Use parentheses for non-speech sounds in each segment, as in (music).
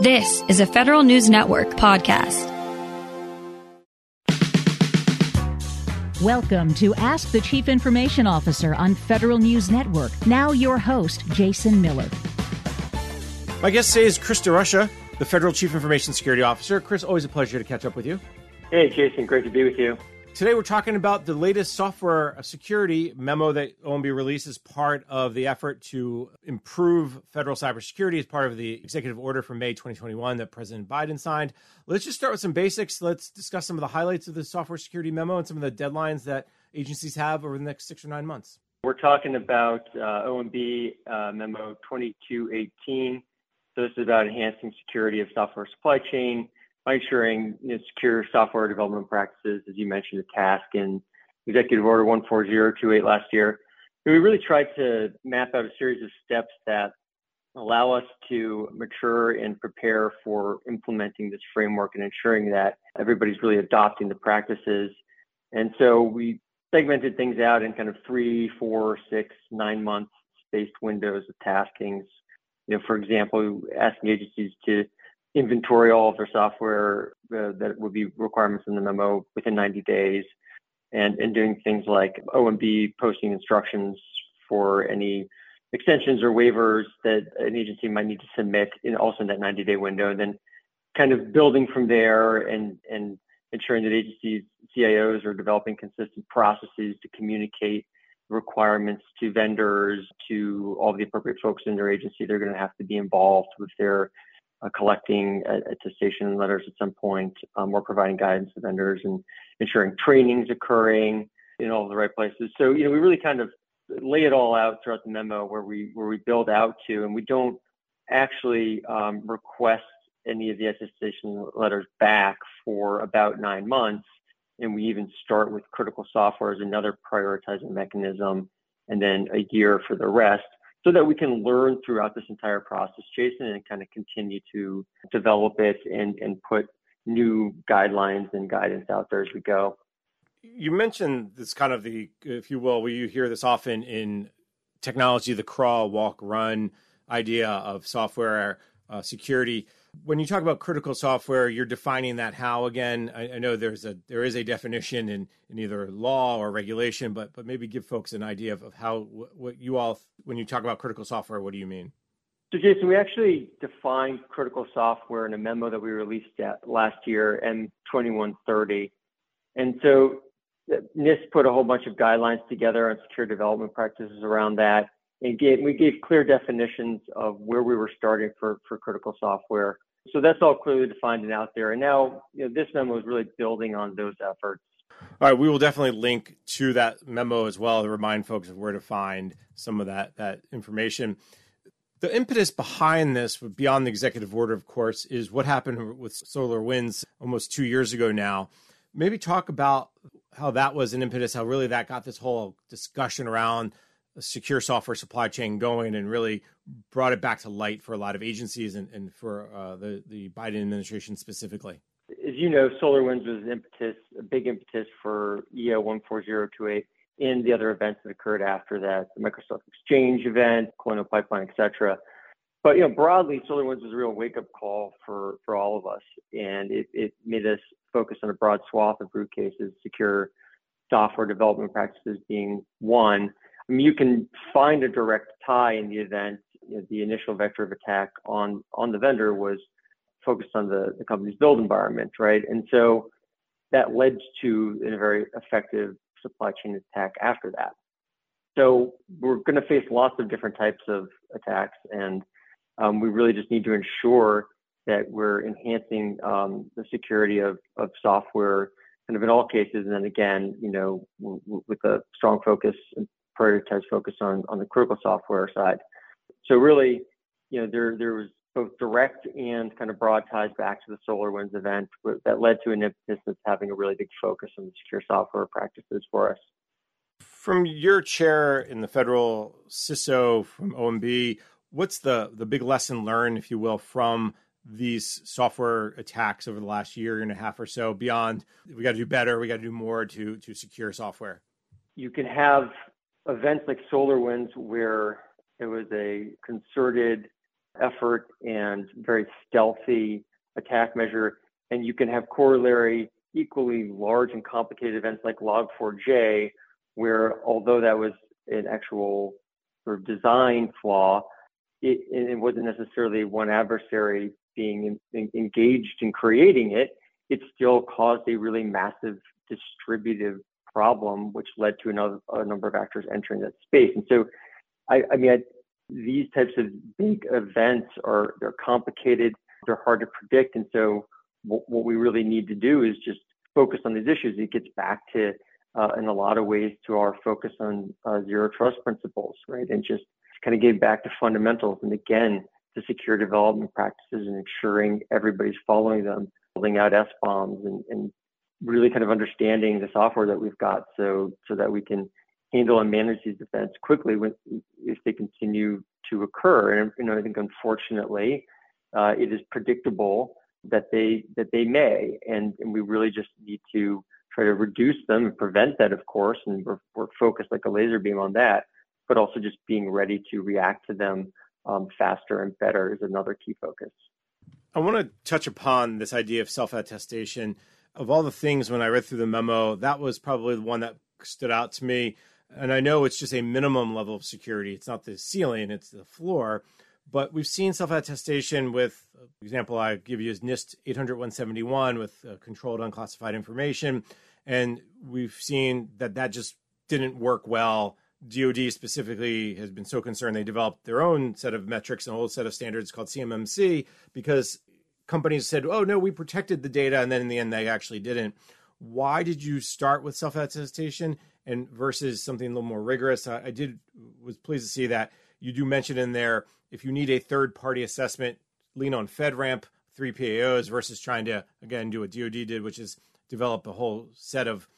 This is a Federal News Network podcast. Welcome to Ask the Chief Information Officer on Federal News Network. Now, your host, Jason Miller. My guest today is Chris DeRusha, the Federal Chief Information Security Officer. Chris, always a pleasure to catch up with you. Hey, Jason, great to be with you. Today, we're talking about the latest software security memo that OMB released as part of the effort to improve federal cybersecurity as part of the executive order from May 2021 that President Biden signed. Let's just start with some basics. Let's discuss some of the highlights of the software security memo and some of the deadlines that agencies have over the next six or nine months. We're talking about uh, OMB uh, memo 2218. So, this is about enhancing security of software supply chain ensuring you know, secure software development practices, as you mentioned, the task in Executive Order 14028 last year. And we really tried to map out a series of steps that allow us to mature and prepare for implementing this framework and ensuring that everybody's really adopting the practices. And so we segmented things out in kind of three, four, six, nine month spaced windows of taskings. You know, for example, asking agencies to inventory all of their software uh, that would be requirements in the memo within 90 days and, and doing things like OMB posting instructions for any extensions or waivers that an agency might need to submit in also in that 90 day window and then kind of building from there and, and ensuring that agencies CIOs are developing consistent processes to communicate requirements to vendors, to all the appropriate folks in their agency. They're going to have to be involved with their uh, collecting attestation letters at some point, um, or providing guidance to vendors and ensuring trainings occurring in all the right places. So, you know, we really kind of lay it all out throughout the memo where we where we build out to, and we don't actually um, request any of the attestation letters back for about nine months. And we even start with critical software as another prioritizing mechanism, and then a year for the rest so that we can learn throughout this entire process, Jason, and kind of continue to develop it and, and put new guidelines and guidance out there as we go. You mentioned this kind of the, if you will, we you hear this often in technology, the crawl, walk, run idea of software uh, security when you talk about critical software, you're defining that how again? I, I, know there's a there is a definition in, in either law or regulation, but but maybe give folks an idea of, of how what you all when you talk about critical software, what do you mean? So Jason, we actually defined critical software in a memo that we released last year, M2130, and so NIST put a whole bunch of guidelines together on secure development practices around that and gave, we gave clear definitions of where we were starting for, for critical software. So that's all clearly defined and out there. And now you know, this memo is really building on those efforts. All right, we will definitely link to that memo as well to remind folks of where to find some of that that information. The impetus behind this, beyond the executive order, of course, is what happened with SolarWinds almost two years ago now. Maybe talk about how that was an impetus, how really that got this whole discussion around secure software supply chain going and really brought it back to light for a lot of agencies and, and for uh, the, the Biden administration specifically? As you know, SolarWinds was an impetus, a big impetus for EO 14028 and the other events that occurred after that, the Microsoft Exchange event, Colonial Pipeline, et cetera. But you know, broadly, SolarWinds was a real wake-up call for, for all of us, and it, it made us focus on a broad swath of root cases, secure software development practices being one, I mean, you can find a direct tie in the event. You know, the initial vector of attack on on the vendor was focused on the, the company's build environment, right? And so that led to a very effective supply chain attack after that. So we're going to face lots of different types of attacks, and um, we really just need to ensure that we're enhancing um, the security of, of software kind of in all cases. And then again, you know, w- w- with a strong focus prioritize focus on on the critical software side. So really, you know, there there was both direct and kind of broad ties back to the SolarWinds event that led to an impetus of having a really big focus on the secure software practices for us. From your chair in the federal CISO from OMB, what's the the big lesson learned, if you will, from these software attacks over the last year and a half or so beyond we got to do better we got to do more to to secure software you can have events like SolarWinds, where it was a concerted effort and very stealthy attack measure. And you can have corollary, equally large and complicated events like Log4j, where although that was an actual sort of design flaw, it, it wasn't necessarily one adversary being in, in, engaged in creating it. It still caused a really massive distributive problem, which led to another, a number of actors entering that space. And so, I, I mean, I, these types of big events are they're complicated, they're hard to predict, and so what, what we really need to do is just focus on these issues. It gets back to, uh, in a lot of ways, to our focus on uh, zero trust principles, right, and just kind of get back to fundamentals. And again, to secure development practices and ensuring everybody's following them, building out SBOMs and, and really kind of understanding the software that we've got so so that we can handle and manage these events quickly when, if they continue to occur. And you know, I think unfortunately, uh, it is predictable that they that they may, and, and we really just need to try to reduce them and prevent that, of course. And we're, we're focused like a laser beam on that, but also just being ready to react to them um, faster and better is another key focus. I want to touch upon this idea of self attestation. Of all the things when I read through the memo, that was probably the one that stood out to me. And I know it's just a minimum level of security. It's not the ceiling, it's the floor. But we've seen self attestation with, example I give you is NIST 800 171 with uh, controlled unclassified information. And we've seen that that just didn't work well. DoD specifically has been so concerned they developed their own set of metrics and whole set of standards called CMMC because companies said, "Oh no, we protected the data," and then in the end they actually didn't. Why did you start with self attestation and versus something a little more rigorous. I, I did was pleased to see that you do mention in there if you need a third party assessment, lean on FedRAMP three PAOs versus trying to again do what DoD did, which is develop a whole set of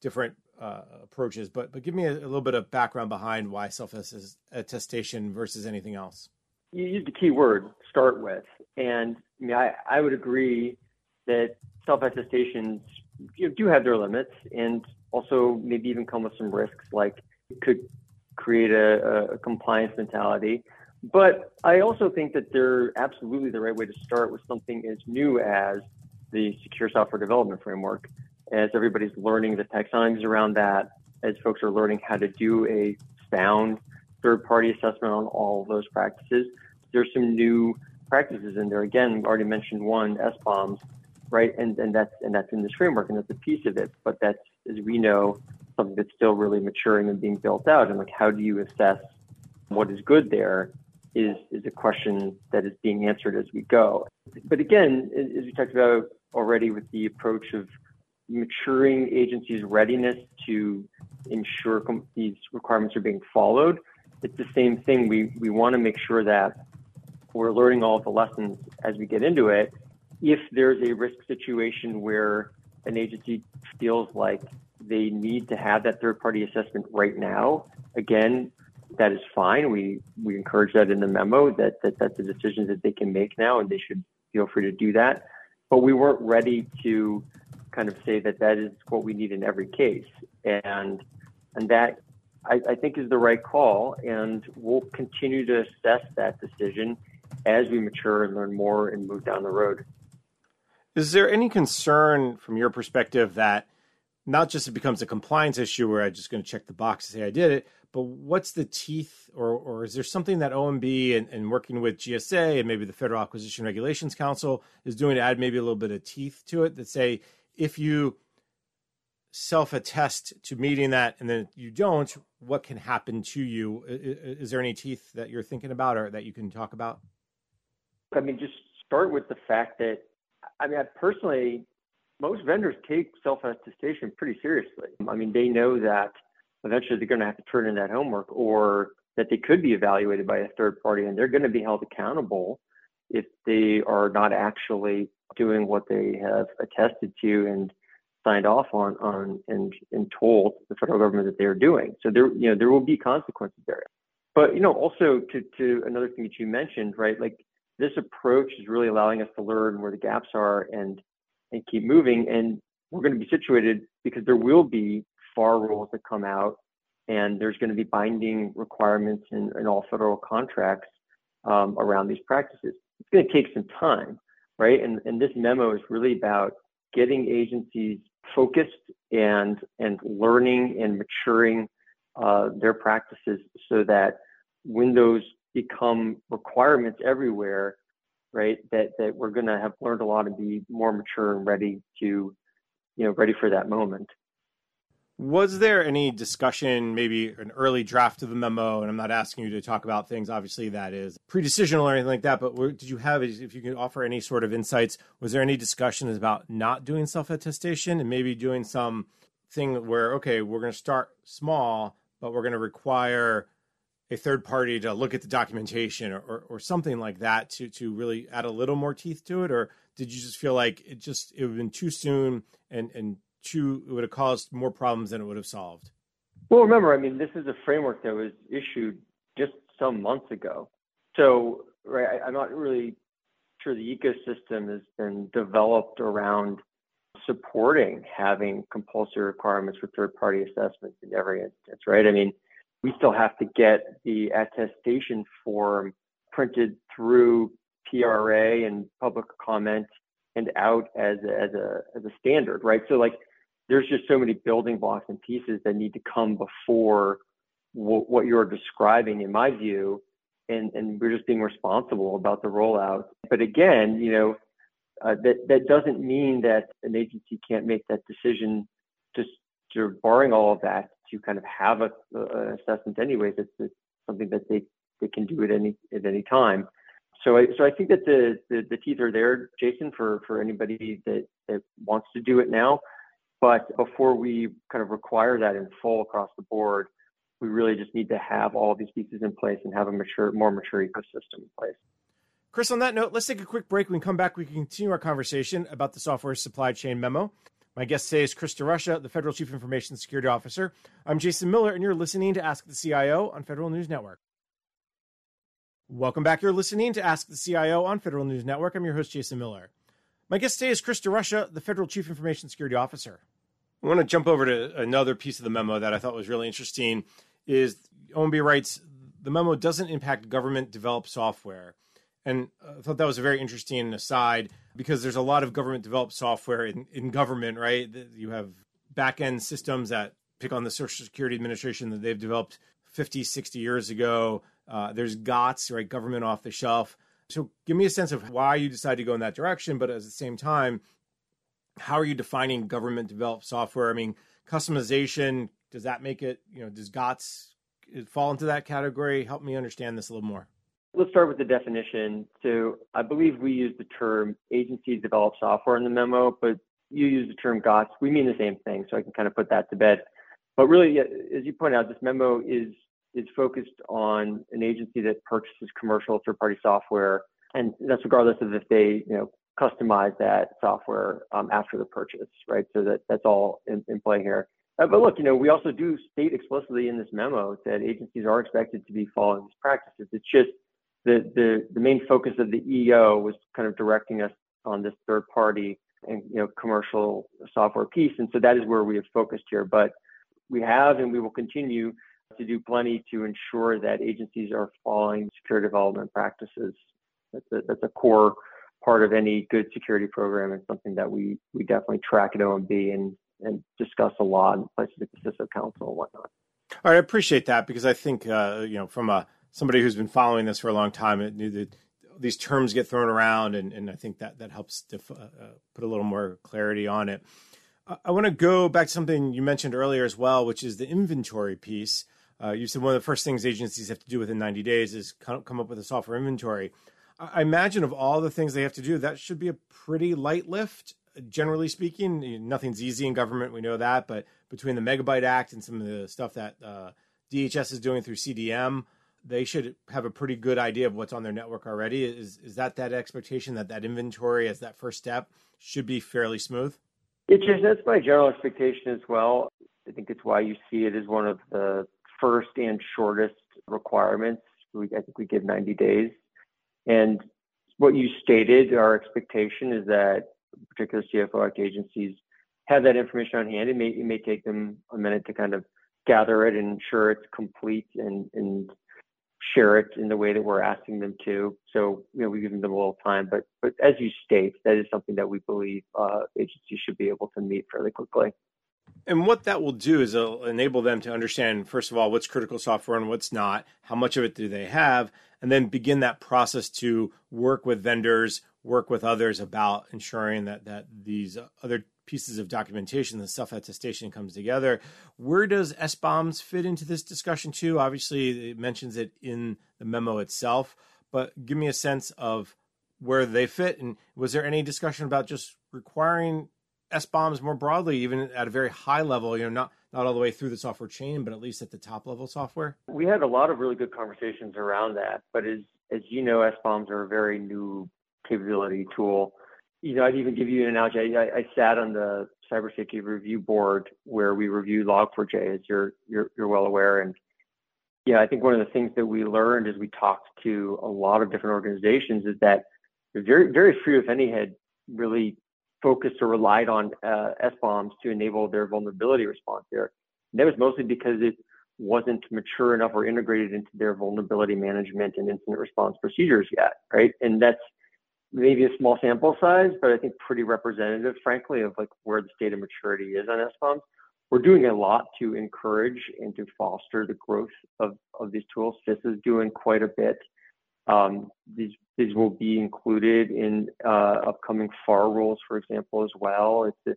different uh, approaches. But but give me a, a, little bit of background behind why self attestation versus anything else. You used the key word start with, and I mean I, I would agree that self attestations do have their limits, and also maybe even come with some risks, like it could create a, a compliance mentality. But I also think that they're absolutely the right way to start with something as new as the secure software development framework. As everybody's learning the taxonomies around that, as folks are learning how to do a sound third party assessment on all of those practices, there's some new practices in there. Again, already mentioned one, SBOMs, right? And and that's and that's in this framework, and that's a piece of it. But that's, as we know, something that's still really maturing and being built out. And like, how do you assess what is good there? Is is a question that is being answered as we go. But again, as we talked about already, with the approach of maturing agencies' readiness to ensure com- these requirements are being followed, it's the same thing. We we want to make sure that we're learning all of the lessons as we get into it, if there's a risk situation where an agency feels like they need to have that third party assessment right now, again, that is fine. We we encourage that in the memo that, that that's a decision that they can make now and they should feel free to do that. But we weren't ready to kind of say that that is what we need in every case. And and that I, I think is the right call and we'll continue to assess that decision as we mature and learn more and move down the road. Is there any concern from your perspective that not just it becomes a compliance issue where I'm just going to check the box and say I did it, but what's the teeth, or or is there something that OMB and, and working with GSA and maybe the Federal Acquisition Regulations Council is doing to add maybe a little bit of teeth to it that say if you self attest to meeting that and then you don't, what can happen to you? Is, is there any teeth that you're thinking about or that you can talk about? I mean, just start with the fact that I mean, I personally, most vendors take self-attestation pretty seriously. I mean, they know that eventually they're going to have to turn in that homework or that they could be evaluated by a third party and they're going to be held accountable if they are not actually doing what they have attested to and signed off on on and, and told the federal government that they are doing. So there you know there will be consequences there. But you know also to to another thing that you mentioned, right? Like this approach is really allowing us to learn where the gaps are and and keep moving. And we're going to be situated because there will be FAR rules that come out, and there's going to be binding requirements in, in all federal contracts um, around these practices. It's going to take some time, right? And, and this memo is really about getting agencies focused and and learning and maturing uh, their practices so that when those become requirements everywhere, right, that that we're going to have learned a lot and be more mature and ready to, you know, ready for that moment. Was there any discussion, maybe an early draft of the memo? And I'm not asking you to talk about things, obviously, that is pre-decisional or anything like that. But did you have, if you could offer any sort of insights, was there any discussion about not doing self-attestation and maybe doing some thing where, okay, we're going to start small, but we're going to require a third party to look at the documentation or, or, something like that to to really add a little more teeth to it, or did you just feel like it just it would have been too soon and and too it would have caused more problems than it would have solved? Well, remember, I mean, this is a framework that was issued just some months ago, so right, I, I'm not really sure the ecosystem has been developed around supporting having compulsory requirements for third party assessments in every instance, right? I mean we still have to get the attestation form printed through PRA and public comment and out as a, as a as a standard, right? So like, there's just so many building blocks and pieces that need to come before w- what you're describing, in my view, and and we're just being responsible about the rollout. But again, you know, uh, that that doesn't mean that an agency can't make that decision just barring all of that to kind of have a, assessment anyways. It's, it's, something that they, they can do at any at any time. So I so I think that the, the, the teeth are there, Jason, for for anybody that, that wants to do it now. But before we kind of require that in full across the board, we really just need to have all these pieces in place and have a mature, more mature ecosystem in place. Chris, on that note, let's take a quick break. When we come back, we can continue our conversation about the software supply chain memo. My guest today is Chris DeRusha, the Federal Chief Information Security Officer. I'm Jason Miller, and you're listening to Ask the CIO on Federal News Network. Welcome back. You're listening to Ask the CIO on Federal News Network. I'm your host, Jason Miller. My guest today is Chris DeRusha, the Federal Chief Information Security Officer. I want to jump over to another piece of the memo that I thought was really interesting. Is OMB writes the memo doesn't impact government developed software. And I thought that was a very interesting aside because there's a lot of government developed software in, in government, right? You have back end systems that pick on the Social Security Administration that they've developed 50, 60 years ago. Uh, there's GOTS, right? Government off the shelf. So give me a sense of why you decided to go in that direction, but at the same time, how are you defining government developed software? I mean, customization, does that make it, you know, does GOTS fall into that category? Help me understand this a little more. Let's start with the definition. So I believe we use the term agencies develop software in the memo, but you use the term GOTS. We mean the same thing, so I can kind of put that to bed. But really, as you point out, this memo is is focused on an agency that purchases commercial third-party software, and that's regardless of if they, you know, customize that software um, after the purchase, right? So that that's all in, in play here. Uh, but look, you know, we also do state explicitly in this memo that agencies are expected to be following these practices. It's just the, the, the main focus of the EO was kind of directing us on this third party and you know commercial software piece, and so that is where we have focused here. But we have and we will continue to do plenty to ensure that agencies are following secure development practices. That's a, that's a core part of any good security program and something that we we definitely track at OMB and and discuss a lot in places like the CISO Council and whatnot. All right, I appreciate that because I think uh, you know from a somebody who's been following this for a long time, it knew that these terms get thrown around, and, and I think that that helps to uh, uh, put a little more clarity on it. I, I want to go back to something you mentioned earlier as well, which is the inventory piece. Uh, you said one of the first things agencies have to do within 90 days is come up with a software inventory. I imagine of all the things they have to do, that should be a pretty light lift. Generally speaking, nothing's easy in government. We know that, but between the Megabyte Act and some of the stuff that uh, DHS is doing through CDM, they should have a pretty good idea of what's on their network already. Is is that that expectation that that inventory as that first step should be fairly smooth? It's just that's my general expectation as well. I think it's why you see it as one of the first and shortest requirements. We, I think we give 90 days. And what you stated, our expectation is that particular CFO Act agencies have that information on hand. It may, it may take them a minute to kind of gather it and ensure it's complete and, and share it in the way that we're asking them to. So, you know, we've given them a little time, but but as you state, that is something that we believe uh, agencies should be able to meet fairly quickly. And what that will do is it'll enable them to understand, first of all, what's critical software and what's not, how much of it do they have, and then begin that process to work with vendors, work with others about ensuring that that these other pieces of documentation, the self attestation comes together. Where does SBOMs fit into this discussion too? Obviously, it mentions it in the memo itself, but give me a sense of where they fit. And was there any discussion about just requiring SBOMs more broadly, even at a very high level? You know, not not all the way through the software chain, but at least at the top level software. We had a lot of really good conversations around that. But as as you know, S bombs are a very new capability tool you know, I'd even give you an analogy. I, I sat on the cyber safety review board where we review Log4j, as you're, you're you're well aware. And yeah, I think one of the things that we learned as we talked to a lot of different organizations is that very very few, if any, had really focused or relied on uh, SBOMs to enable their vulnerability response there. And that was mostly because it wasn't mature enough or integrated into their vulnerability management and incident response procedures yet, right? And that's maybe a small sample size, but I think pretty representative, frankly, of like where the state of maturity is on SBOMs. We're doing a lot to encourage and to foster the growth of, of these tools. CISA is doing quite a bit. Um, these these will be included in uh, upcoming FAR rules, for example, as well. A,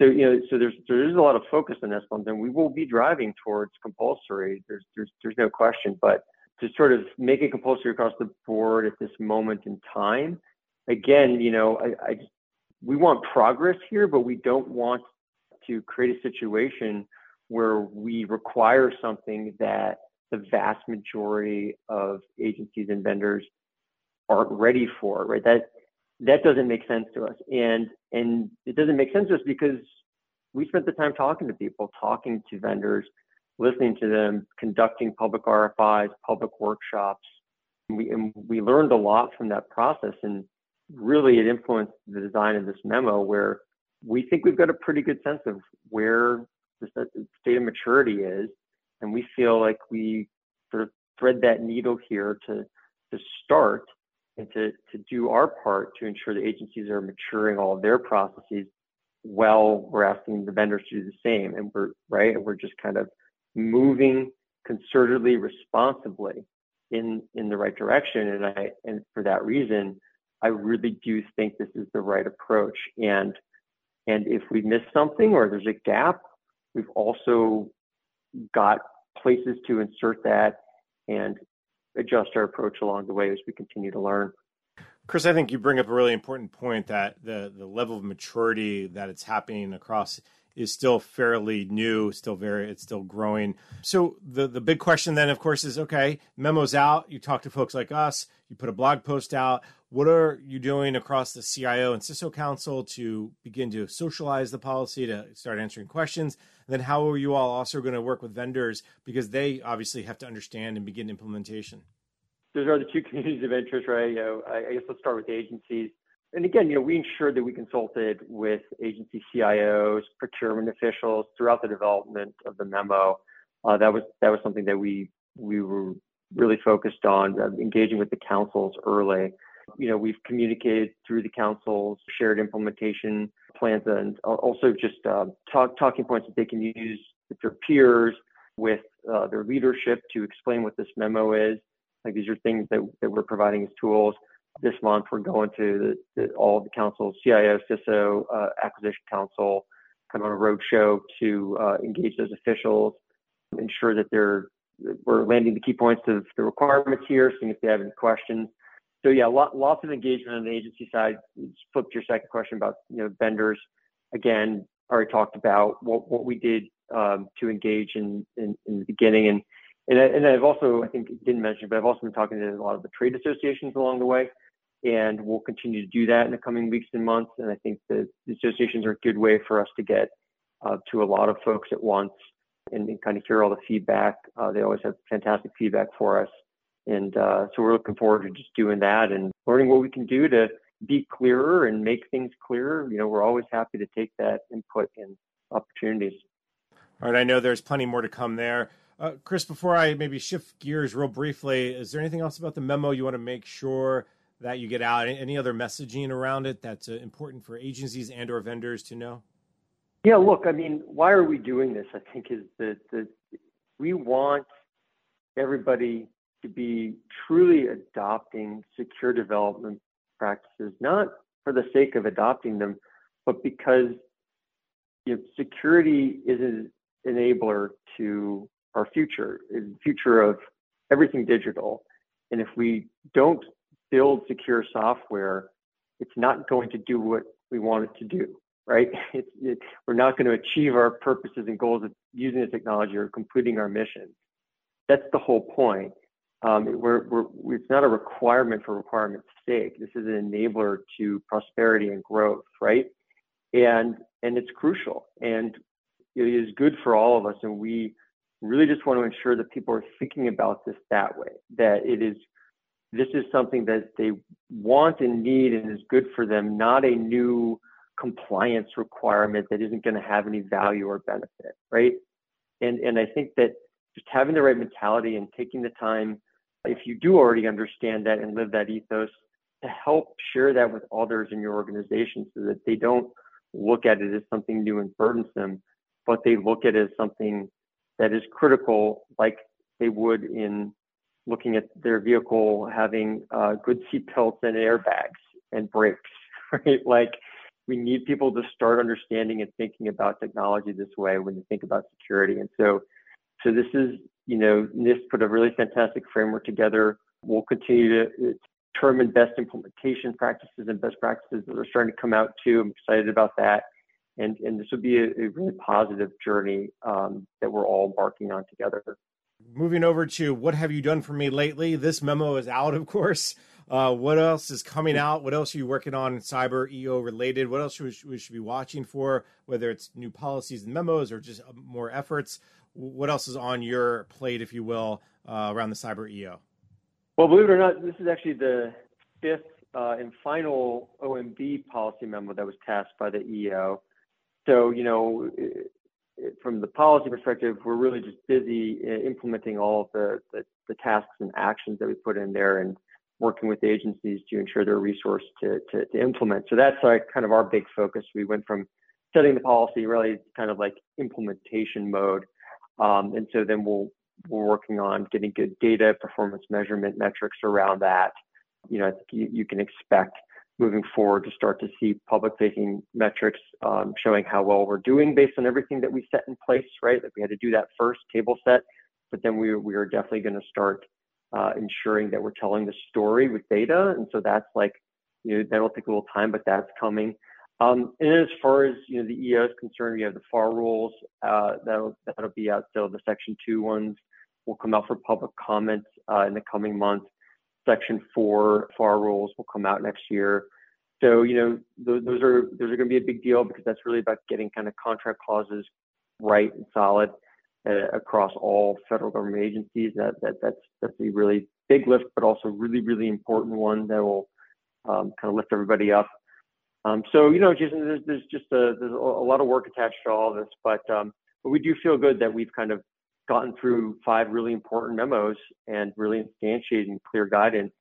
so you know, so there's there's a lot of focus on SBOMs, and we will be driving towards compulsory. There's there's there's no question, but to sort of make it compulsory across the board at this moment in time again, you know, I, I we want progress here, but we don't want to create a situation where we require something that the vast majority of agencies and vendors aren't ready for, right? That that doesn't make sense to us. And and it doesn't make sense to us because we spent the time talking to people, talking to vendors, listening to them, conducting public RFIs, public workshops. And we and we learned a lot from that process. And really it influenced the design of this memo where we think we've got a pretty good sense of where the state of maturity is. And we feel like we sort of thread that needle here to, to start and to, to do our part to ensure the agencies are maturing all of their processes while we're asking the vendors to do the same. And we're right, and we're just kind of moving concertedly, responsibly in in the right direction. And I and for that reason, I really do think this is the right approach. And and if we miss something or there's a gap, we've also got places to insert that and adjust our approach along the way as we continue to learn. Chris, I think you bring up a really important point that the the level of maturity that it's happening across is still fairly new, still very it's still growing. So the the big question then of course is okay, memos out, you talk to folks like us, you put a blog post out. What are you doing across the CIO and CISO Council to begin to socialize the policy, to start answering questions? And then how are you all also going to work with vendors because they obviously have to understand and begin implementation? Those are the two (laughs) communities of interest, right? You know, I guess let's start with the agencies. And again, you know, we ensured that we consulted with agency CIOs, procurement officials throughout the development of the memo. Uh, that was that was something that we we were really focused on uh, engaging with the councils early. You know, we've communicated through the councils, shared implementation plans, and also just uh, talk, talking points that they can use with their peers, with uh, their leadership to explain what this memo is. Like these are things that, that we're providing as tools. This month, we're going to the, the, all the councils, CIO, CISO, uh, Acquisition Council, kind of on a roadshow to uh, engage those officials, ensure that they're we're landing the key points of the requirements here, seeing if they have any questions. So yeah, lot, lots of engagement on the agency side. Flip to your second question about you know vendors. Again, already talked about what, what we did um, to engage in, in, in the beginning, and and, I, and I've also I think didn't mention, but I've also been talking to a lot of the trade associations along the way, and we'll continue to do that in the coming weeks and months. And I think the, associations are a good way for us to get uh, to a lot of folks at once and, and kind of hear all the feedback. Uh, they always have fantastic feedback for us. And uh, so we're looking forward to just doing that and learning what we can do to be clearer and make things clearer. You know, we're always happy to take that input and opportunities. All right, I know there's plenty more to come there. Uh, Chris, before I maybe shift gears real briefly, is there anything else about the memo you want to make sure that you get out? Any other messaging around it that's uh, important for agencies and or vendors to know? Yeah, look, I mean, why are we doing this? I think is that, that we want everybody to be truly adopting secure development practices, not for the sake of adopting them, but because you know, security is an enabler to our future, is the future of everything digital. And if we don't build secure software, it's not going to do what we want it to do, right? (laughs) It, it, we're not going to achieve our purposes and goals of using the technology or completing our mission. That's the whole point. Um, we're, we're, it's not a requirement for requirement's sake. This is an enabler to prosperity and growth, right? And and it's crucial, and it is good for all of us. And we really just want to ensure that people are thinking about this that way. That it is this is something that they want and need and is good for them, not a new compliance requirement that isn't going to have any value or benefit, right? And and I think that just having the right mentality and taking the time if you do already understand that and live that ethos, to help share that with others in your organization so that they don't look at it as something new and burdensome, but they look at it as something that is critical, like they would in looking at their vehicle having uh, good seat belts and airbags and brakes, (laughs) right? Like we need people to start understanding and thinking about technology this way when they think about security. And so, so this is you know, NIST put a really fantastic framework together. We'll continue to determine best implementation practices and best practices that are starting to come out too. I'm excited about that. And, and this would be a, a really positive journey um, that we're all embarking on together. Moving over to what have you done for me lately? This memo is out, of course. Uh, what else is coming out? What else are you working on cyber EO related? What else should we, we should be watching for, whether it's new policies and memos or just uh, more efforts? what else is on your plate, if you will, uh, around the cyber EO? Well, believe it or not, this is actually the fifth uh, and final OMB policy memo that was tasked by the EO. So, you know, from the policy perspective, we're really just busy uh, implementing all of the, the, the, tasks and actions that we put in there and working with agencies to ensure they're resourced to, to, to implement. So that's like kind of our big focus. We went from setting the policy really kind of like implementation mode um, and so then we'll, we're working on getting good data, performance measurement metrics around that. You know, I think you, you can expect moving forward to start to see public facing metrics um, showing how well we're doing based on everything that we set in place, right? That we had to do that first table set, but then we, we are definitely going to start uh, ensuring that we're telling the story with data. And so that's like, you know, that'll take a little time, but that's coming. Um, and as far as you know, the EO is concerned, we have the FAR rules uh, that'll that'll be out. So the Section Two ones will come out for public comment uh, in the coming months. Section Four FAR rules will come out next year. So you know, those, those are those are going to be a big deal because that's really about getting kind of contract clauses right and solid uh, across all federal government agencies. That that that's that's a really big lift, but also really really important one that will um, kind of lift everybody up. Um, so you know, Jason, there's, there's just a, there's a lot of work attached to all this, but um, but we do feel good that we've kind of gotten through five really important memos and really instantiating clear guidance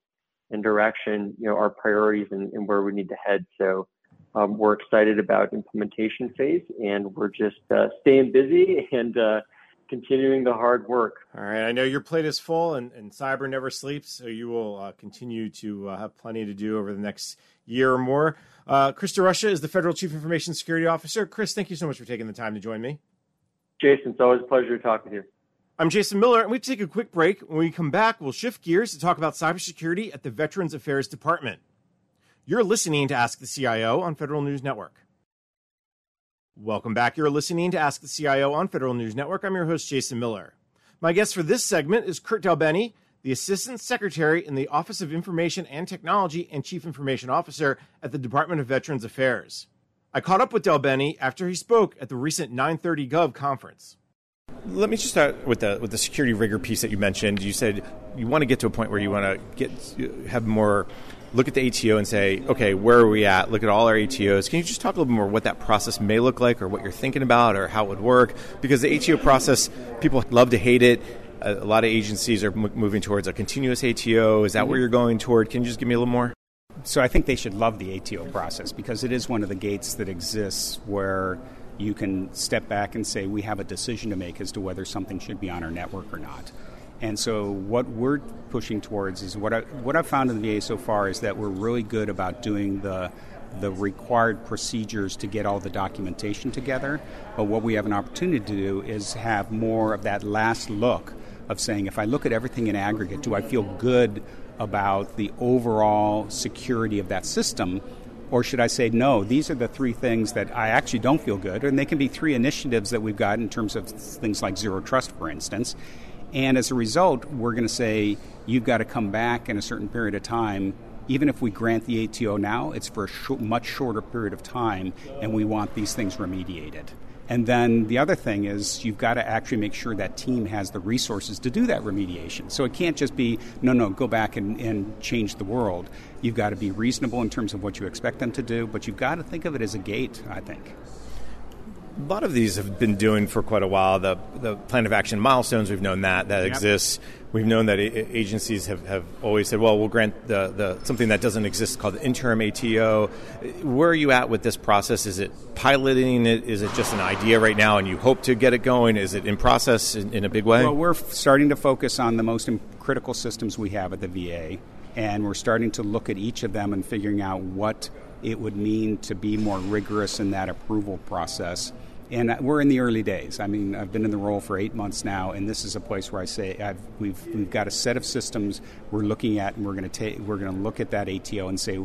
and direction, you know, our priorities and, and where we need to head. So um, we're excited about implementation phase, and we're just uh, staying busy and uh, continuing the hard work. All right. I know your plate is full and, and cyber never sleeps, so you will uh, continue to uh, have plenty to do over the next year or more. Uh, Chris DeRusha is the Federal Chief Information Security Officer. Chris, thank you so much for taking the time to join me. Jason, it's always a pleasure to talk with you. I'm Jason Miller, and we take a quick break. When we come back, we'll shift gears to talk about cybersecurity at the Veterans Affairs Department. You're listening to Ask the CIO on Federal News Network. Welcome back. You're listening to Ask the CIO on Federal News Network. I'm your host, Jason Miller. My guest for this segment is Kurt DelBene, the Assistant Secretary in the Office of Information and Technology and Chief Information Officer at the Department of Veterans Affairs. I caught up with DelBene after he spoke at the recent 930 Gov conference. Let me just start with the with the security rigor piece that you mentioned. You said you want to get to a point where you want to get have more look at the ATO and say, okay, where are we at? Look at all our ATOs. Can you just talk a little bit more what that process may look like or what you're thinking about or how it would work? Because the ATO process, people love to hate it. A, a lot of agencies are m- moving towards a continuous ATO. Is that mm-hmm. where you're going toward? Can you just give me a little more? So I think they should love the ATO process because it is one of the gates that exists where you can step back and say, we have a decision to make as to whether something should be on our network or not. And so, what we're pushing towards is what I, what I've found in the VA so far is that we're really good about doing the the required procedures to get all the documentation together. But what we have an opportunity to do is have more of that last look of saying, if I look at everything in aggregate, do I feel good about the overall security of that system? Or should I say, no, these are the three things that I actually don't feel good? And they can be three initiatives that we've got in terms of things like zero trust, for instance. And as a result, we're going to say you've got to come back in a certain period of time. Even if we grant the ATO now, it's for a sh- much shorter period of time, and we want these things remediated. And then the other thing is you've got to actually make sure that team has the resources to do that remediation. So it can't just be, no, no, go back and, and change the world. You've got to be reasonable in terms of what you expect them to do, but you've got to think of it as a gate, I think a lot of these have been doing for quite a while. The the plan of action milestones, we've known that that yep. exists. We've known that agencies have, have always said, well, we'll grant the, the something that doesn't exist called the interim ATO. Where are you at with this process? Is it piloting it? Is it just an idea right now and you hope to get it going? Is it in process in, in a big way? Well, we're starting to focus on the most critical systems we have at the VA, and we're starting to look at each of them and figuring out what it would mean to be more rigorous in that approval process and we're in the early days. I mean, I've been in the role for eight months now, and this is a place where I say I've, we've we've got a set of systems we're looking at, and we're going to take we're going to look at that ATO and say,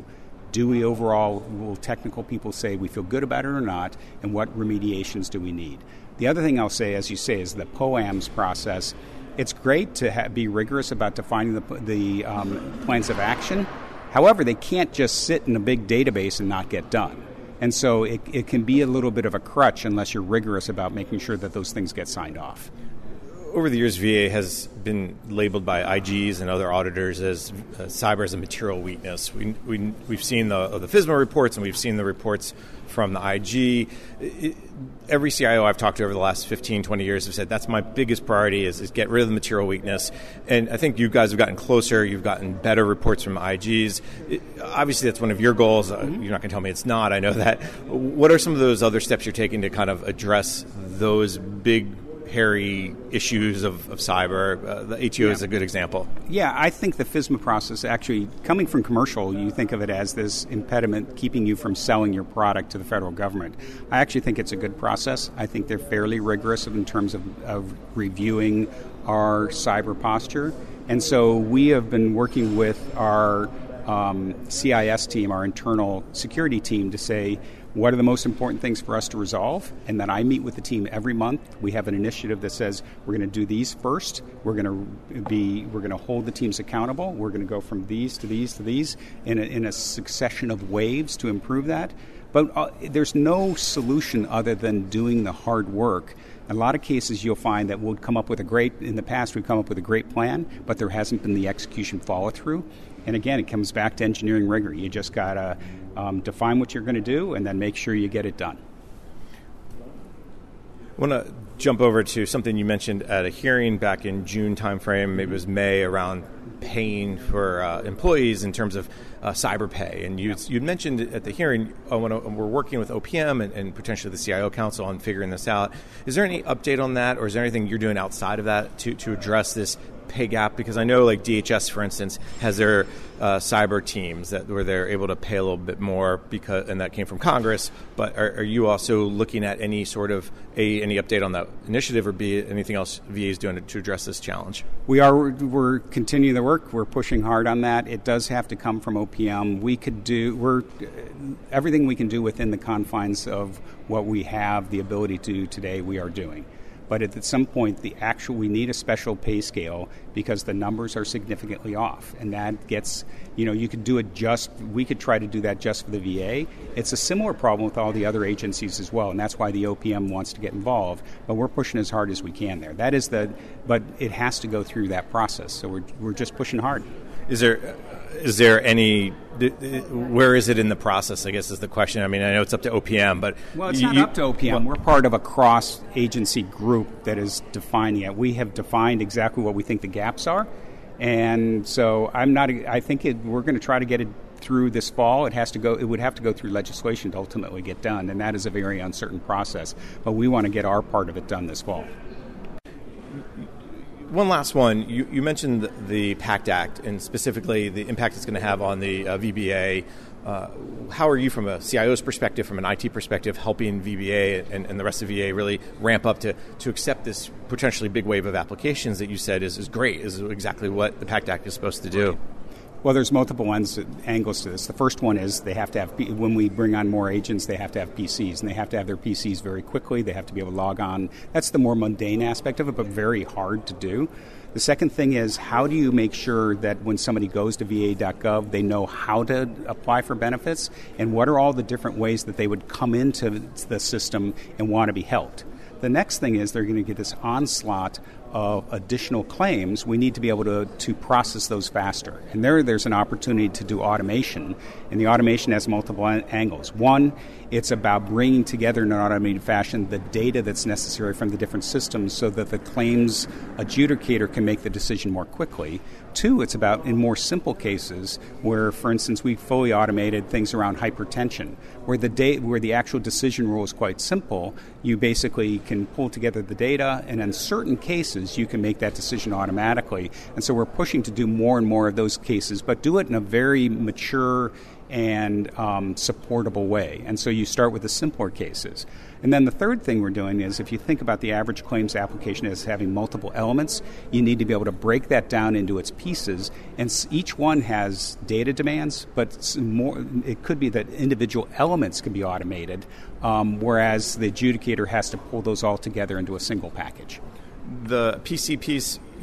do we overall will technical people say we feel good about it or not, and what remediations do we need? The other thing I'll say, as you say, is the POAMS process. It's great to ha- be rigorous about defining the, the um, plans of action. However, they can't just sit in a big database and not get done. And so it, it can be a little bit of a crutch unless you're rigorous about making sure that those things get signed off. Over the years, VA has been labeled by IGs and other auditors as uh, cyber as a material weakness. We, we, we've seen the, the FISMA reports and we've seen the reports from the IG. It, every CIO I've talked to over the last 15, 20 years have said that's my biggest priority is, is get rid of the material weakness. And I think you guys have gotten closer. You've gotten better reports from IGs. It, obviously, that's one of your goals. Uh, mm-hmm. You're not going to tell me it's not. I know that. What are some of those other steps you're taking to kind of address those big hairy issues of, of cyber. Uh, the ATO yeah. is a good example. Yeah, I think the FISMA process actually, coming from commercial, you think of it as this impediment keeping you from selling your product to the federal government. I actually think it's a good process. I think they're fairly rigorous in terms of, of reviewing our cyber posture. And so we have been working with our um, CIS team, our internal security team, to say, what are the most important things for us to resolve? And then i meet with the team every month. We have an initiative that says we're going to do these first. We're going to be we're going to hold the teams accountable. We're going to go from these to these to these in a, in a succession of waves to improve that. But uh, there's no solution other than doing the hard work. In a lot of cases you'll find that we'll come up with a great in the past we've come up with a great plan but there hasn't been the execution follow through and again it comes back to engineering rigor. You just got to um, define what you're going to do, and then make sure you get it done. I want to jump over to something you mentioned at a hearing back in June timeframe, maybe it was May, around paying for uh, employees in terms of uh, cyber pay. And you you mentioned at the hearing uh, when uh, we're working with OPM and, and, potentially the CIO Council on figuring this out. Is there any update on that, or is there anything you're doing outside of that to, to address this pay gap? Because I know, like DHS, for instance, has their uh, cyber teams that where they're able to pay a little bit more because, and that came from Congress. But are, are you also looking at any sort of a any update on that initiative, or b anything else VA is doing to, to address this challenge? We are we're continuing the work. We're pushing hard on that. It does have to come from OPM. We could do we're everything we can do within the confines of what we have the ability to do today. We are doing. But at some point, the actual we need a special pay scale because the numbers are significantly off, and that gets you know you could do it just we could try to do that just for the VA. It's a similar problem with all the other agencies as well, and that's why the OPM wants to get involved. But we're pushing as hard as we can there. That is the but it has to go through that process. So we're we're just pushing hard. Is there is there any where is it in the process? I guess is the question. I mean, I know it's up to OPM, but well, it's not up to OPM. Well, We're part of a cross-agency group that is defining it. We have defined exactly what we think the gaps are, and so I'm not. I think it, we're going to try to get it through this fall. It has to go. It would have to go through legislation to ultimately get done, and that is a very uncertain process. But we want to get our part of it done this fall. One last one. You, you mentioned the, PACT Act and specifically the impact it's going to have on the uh, VBA. Uh, how are you, from a CIO's perspective, from an IT perspective, helping VBA and, and, the rest of VA really ramp up to, to accept this potentially big wave of applications that you said is, is great, is exactly what the PACT Act is supposed to do? Well, there's multiple ones, angles to this. The first one is they have to have, when we bring on more agents, they have to have PCs, and they have to have their PCs very quickly. They have to be able to log on. That's the more mundane aspect of it, but very hard to do. The second thing is how do you make sure that when somebody goes to va.gov, they know how to apply for benefits and what are all the different ways that they would come into the system and want to be helped? The next thing is they're going to get this onslaught of additional claims, we need to be able to, to process those faster. And there, there's an opportunity to do automation, and the automation has multiple angles. One, it's about bringing together in an automated fashion the data that's necessary from the different systems so that the claims adjudicator can make the decision more quickly. Two, it's about in more simple cases where, for instance, we fully automated things around hypertension, where the da- where the actual decision rule is quite simple. You basically can pull together the data, and in certain cases, you can make that decision automatically. And so we're pushing to do more and more of those cases, but do it in a very mature and um, supportable way. And so you start with the simpler cases. And then the third thing we're doing is if you think about the average claims application as having multiple elements, you need to be able to break that down into its pieces. And each one has data demands, but more, it could be that individual elements can be automated, um, whereas the adjudicator has to pull those all together into a single package. The PC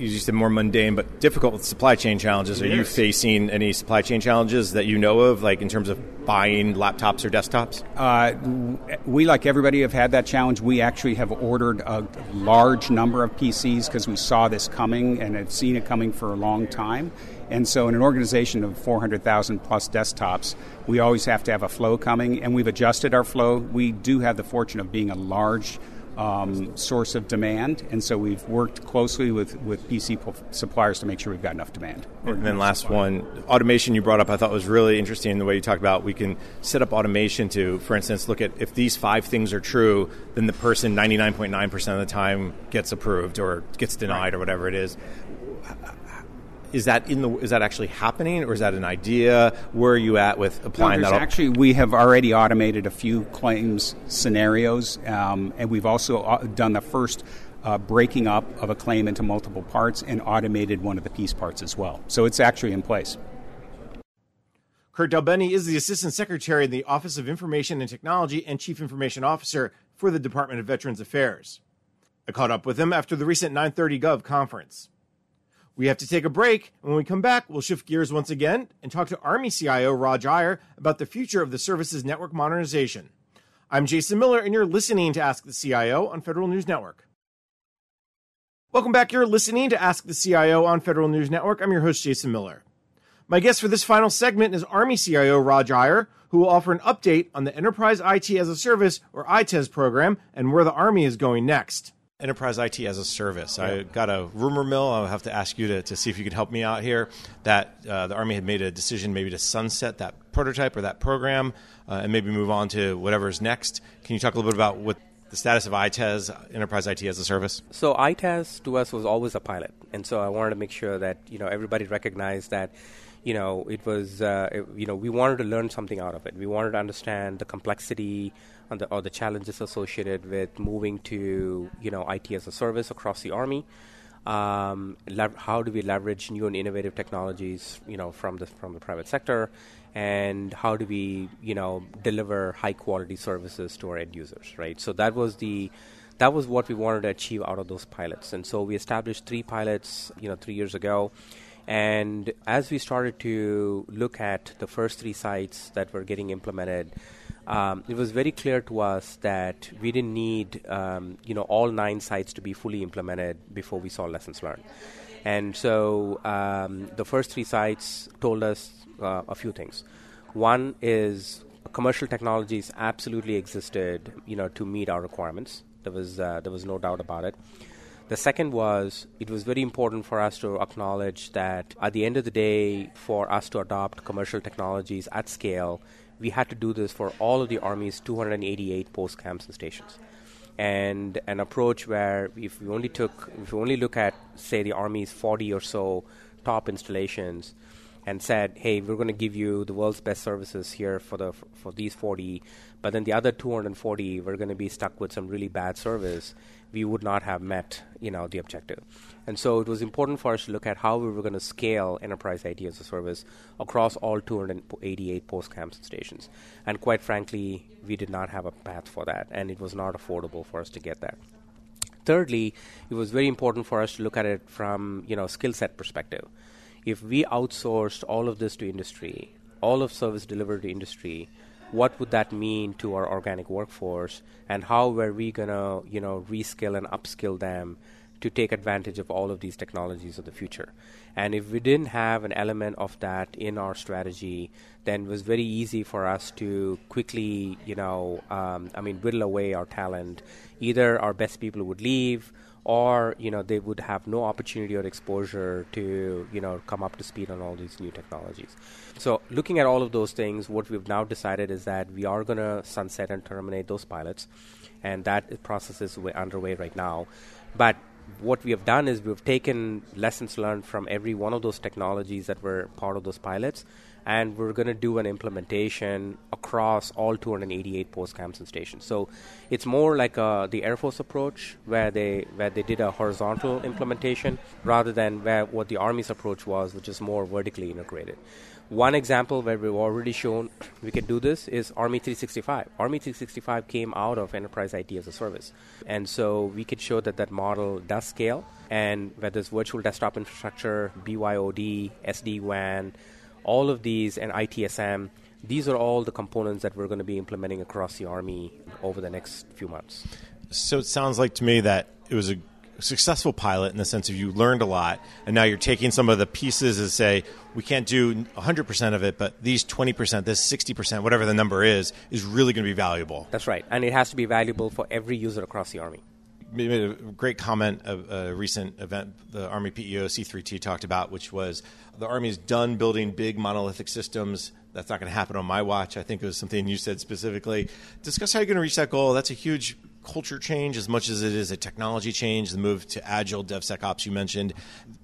you said more mundane but difficult with supply chain challenges. Are you facing any supply chain challenges that you know of, like in terms of buying laptops or desktops? Uh, we, like everybody, have had that challenge. We actually have ordered a large number of PCs because we saw this coming and have seen it coming for a long time. And so, in an organization of 400,000 plus desktops, we always have to have a flow coming, and we've adjusted our flow. We do have the fortune of being a large um, source of demand, and so we've worked closely with, with PC suppliers to make sure we've got enough demand. And then last one, automation you brought up, I thought was really interesting. The way you talked about we can set up automation to, for instance, look at if these five things are true, then the person 99.9% of the time gets approved or gets denied right. or whatever it is is that in the is that actually happening or is that an idea where are you at with applying no, that actually we have already automated a few claims scenarios um, and we've also uh, done the first uh, breaking up of a claim into multiple parts and automated one of the piece parts as well so it's actually in place Kurt DelBene is the Assistant Secretary in the Office of Information and Technology and Chief Information Officer for the Department of Veterans Affairs. I caught up with him after the recent 930 Gov conference. We have to take a break. And when we come back, we'll shift gears once again and talk to Army CIO Raj Iyer about the future of the service's network modernization. I'm Jason Miller, and you're listening to Ask the CIO on Federal News Network. Welcome back. You're listening to Ask the CIO on Federal News Network. I'm your host, Jason Miller. My guest for this final segment is Army CIO Raj Iyer, who will offer an update on the Enterprise IT as a Service, or ITES program, and where the Army is going next enterprise IT as a service. Yeah. I got a rumor mill. I'll have to ask you to, to see if you could help me out here. That uh, the Army had made a decision maybe to sunset that prototype or that program uh, and maybe move on to whatever's next. Can you talk a little bit about what the status of ITES, Enterprise IT as a Service? So ITES to us was always a pilot, and so I wanted to make sure that you know everybody recognized that you know it was uh, it, you know we wanted to learn something out of it. We wanted to understand the complexity the, or the challenges associated with moving to you know IT as a service across the army. Um, how do we leverage new and innovative technologies, you know, from the from the private sector, and how do we, you know, deliver high quality services to our end users, right? So that was the that was what we wanted to achieve out of those pilots, and so we established three pilots, you know, three years ago. And as we started to look at the first three sites that were getting implemented, um, it was very clear to us that we didn't need um, you know all nine sites to be fully implemented before we saw lessons learned. And so um, the first three sites told us uh, a few things. One is commercial technologies absolutely existed, you know, to meet our requirements. There was uh, there was no doubt about it. The second was it was very important for us to acknowledge that at the end of the day, for us to adopt commercial technologies at scale, we had to do this for all of the Army's 288 post camps and stations. And an approach where if we only took, if we only look at, say, the Army's 40 or so top installations, and said, "Hey, we're going to give you the world's best services here for the for these 40, but then the other 240 we're going to be stuck with some really bad service." We would not have met, you know, the objective. And so it was important for us to look at how we were going to scale enterprise IT as a service across all 288 post camps and stations. And quite frankly, we did not have a path for that, and it was not affordable for us to get that. Thirdly, it was very important for us to look at it from, you know, skill set perspective if we outsourced all of this to industry, all of service delivered to industry, what would that mean to our organic workforce, and how were we gonna, you know, reskill and upskill them to take advantage of all of these technologies of the future? And if we didn't have an element of that in our strategy, then it was very easy for us to quickly, you know, um, I mean, whittle away our talent. Either our best people would leave or you know they would have no opportunity or exposure to you know come up to speed on all these new technologies. So looking at all of those things what we've now decided is that we are going to sunset and terminate those pilots and that process is underway right now. But what we have done is we've taken lessons learned from every one of those technologies that were part of those pilots and we're going to do an implementation across all 288 post camps and stations. So it's more like uh, the Air Force approach, where they where they did a horizontal implementation, rather than where what the Army's approach was, which is more vertically integrated. One example where we've already shown we can do this is Army 365. Army 365 came out of enterprise IT as a service, and so we could show that that model does scale. And whether it's virtual desktop infrastructure, BYOD, SD WAN all of these and ITSM, these are all the components that we're going to be implementing across the Army over the next few months. So it sounds like to me that it was a successful pilot in the sense of you learned a lot, and now you're taking some of the pieces and say, we can't do 100% of it, but these 20%, this 60%, whatever the number is, is really going to be valuable. That's right. And it has to be valuable for every user across the Army made a great comment of a recent event the Army PEO C3T talked about, which was the Army's done building big monolithic systems. That's not going to happen on my watch. I think it was something you said specifically. Discuss how you're going to reach that goal. That's a huge culture change as much as it is a technology change, the move to agile DevSecOps you mentioned.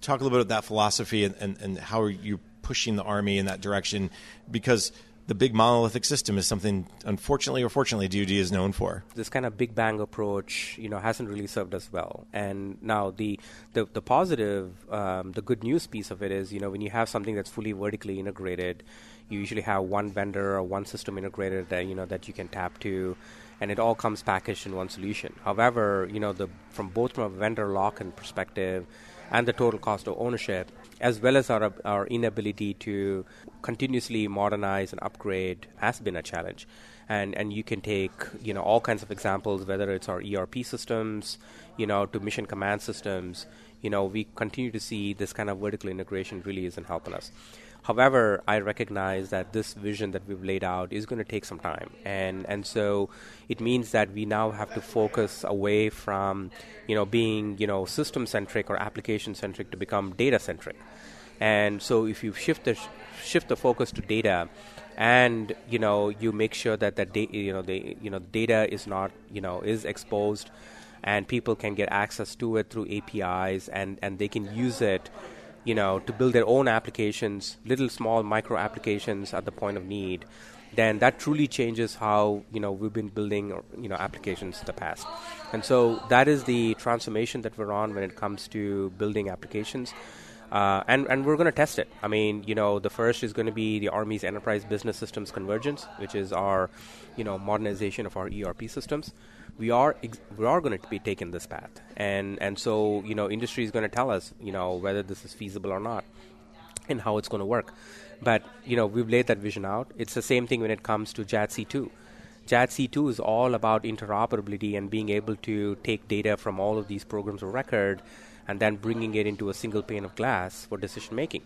Talk a little bit about that philosophy and, and, and how are you pushing the Army in that direction because – the big monolithic system is something, unfortunately or fortunately, DoD is known for. This kind of big bang approach, you know, hasn't really served us well. And now the the, the positive, um, the good news piece of it is, you know, when you have something that's fully vertically integrated, you usually have one vendor or one system integrated that you know that you can tap to and it all comes packaged in one solution. However, you know, the from both from a vendor lock-in perspective and the total cost of ownership, as well as our, our inability to continuously modernize and upgrade has been a challenge. And, and you can take you know all kinds of examples, whether it's our ERP systems, you know, to mission command systems. You know, we continue to see this kind of vertical integration really isn't helping us. However, I recognize that this vision that we've laid out is going to take some time, and and so it means that we now have to focus away from, you know, being you know system centric or application centric to become data centric, and so if you shift the shift the focus to data, and you know you make sure that that da- you know the you know data is not you know is exposed, and people can get access to it through APIs, and and they can use it you know, to build their own applications, little small micro applications at the point of need, then that truly changes how you know we've been building you know applications in the past. And so that is the transformation that we're on when it comes to building applications. Uh, and and we're going to test it. I mean, you know, the first is going to be the Army's Enterprise Business Systems Convergence, which is our, you know, modernization of our ERP systems we are ex- we are going to be taking this path, and and so you know industry is going to tell us you know whether this is feasible or not, and how it's going to work. But you know we've laid that vision out. It's the same thing when it comes to JADC2. JADC2 is all about interoperability and being able to take data from all of these programs of record and then bringing it into a single pane of glass for decision making.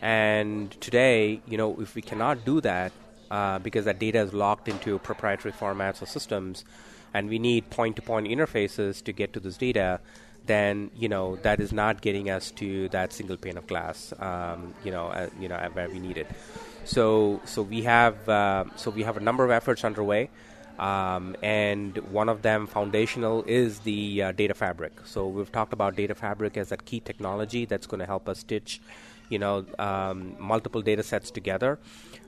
And today, you know, if we cannot do that uh, because that data is locked into proprietary formats or systems, and we need point-to-point interfaces to get to this data, then you know that is not getting us to that single pane of glass. Um, you know, uh, you know where we need it. So, so we have uh, so we have a number of efforts underway. Um, and one of them, foundational, is the uh, data fabric. So we've talked about data fabric as that key technology that's going to help us stitch, you know, um, multiple data sets together.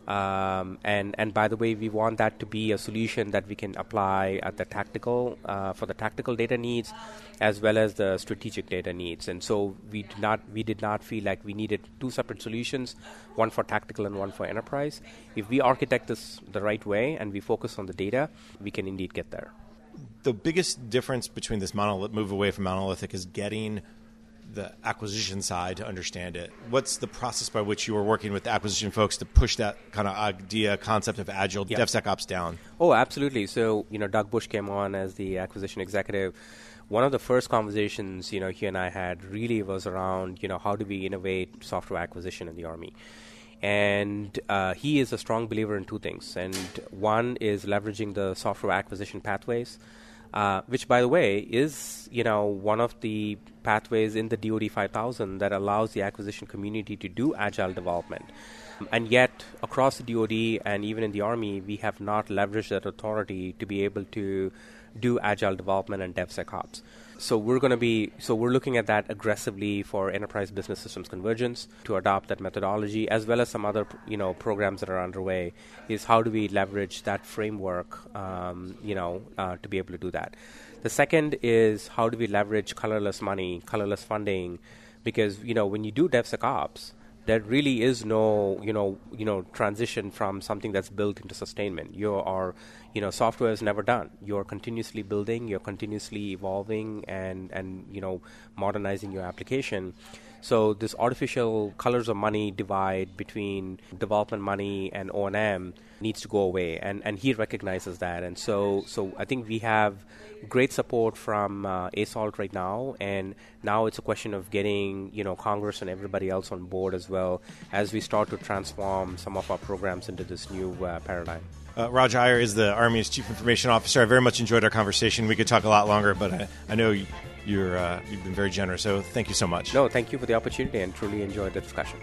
Um, and and by the way, we want that to be a solution that we can apply at the tactical uh, for the tactical data needs, as well as the strategic data needs. And so we did not we did not feel like we needed two separate solutions, one for tactical and one for enterprise. If we architect this the right way and we focus on the data, we can indeed get there. The biggest difference between this monolith move away from monolithic is getting the acquisition side to understand it. What's the process by which you are working with acquisition folks to push that kind of idea, concept of agile yep. DevSecOps down? Oh, absolutely. So, you know, Doug Bush came on as the acquisition executive. One of the first conversations, you know, he and I had really was around, you know, how do we innovate software acquisition in the Army? And uh, he is a strong believer in two things. And one is leveraging the software acquisition pathways uh, which, by the way, is you know one of the pathways in the DoD 5000 that allows the acquisition community to do agile development. And yet, across the DoD and even in the Army, we have not leveraged that authority to be able to do agile development and DevSecOps. So we're going to be so we're looking at that aggressively for enterprise business systems convergence to adopt that methodology as well as some other you know programs that are underway. Is how do we leverage that framework um, you know uh, to be able to do that. The second is how do we leverage colorless money, colorless funding, because you know when you do DevSecOps there really is no you know you know transition from something that's built into sustainment you are you know software is never done. You're continuously building you're continuously evolving and and you know modernizing your application. So this artificial colors of money divide between development money and O&M needs to go away, and, and he recognizes that. And so so I think we have great support from uh, ASALT right now, and now it's a question of getting you know Congress and everybody else on board as well as we start to transform some of our programs into this new uh, paradigm. Uh, Raj Iyer is the Army's Chief Information Officer. I very much enjoyed our conversation. We could talk a lot longer, but I, I know you, you're uh, you've been very generous. So thank you so much. No, thank you for the opportunity, and truly enjoyed the discussion.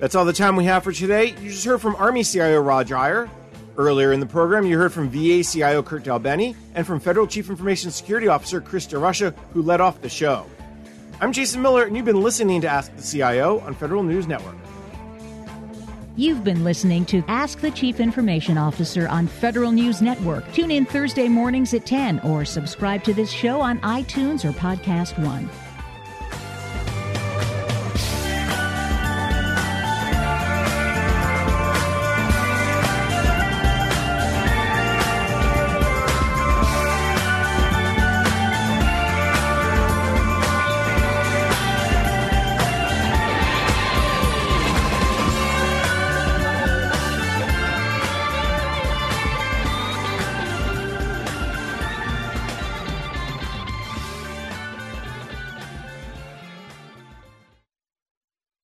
That's all the time we have for today. You just heard from Army CIO Raj Iyer. Earlier in the program, you heard from VA CIO Kurt DelBene and from Federal Chief Information Security Officer Chris DeRusha, who led off the show. I'm Jason Miller, and you've been listening to Ask the CIO on Federal News Network. You've been listening to Ask the Chief Information Officer on Federal News Network. Tune in Thursday mornings at 10 or subscribe to this show on iTunes or Podcast One.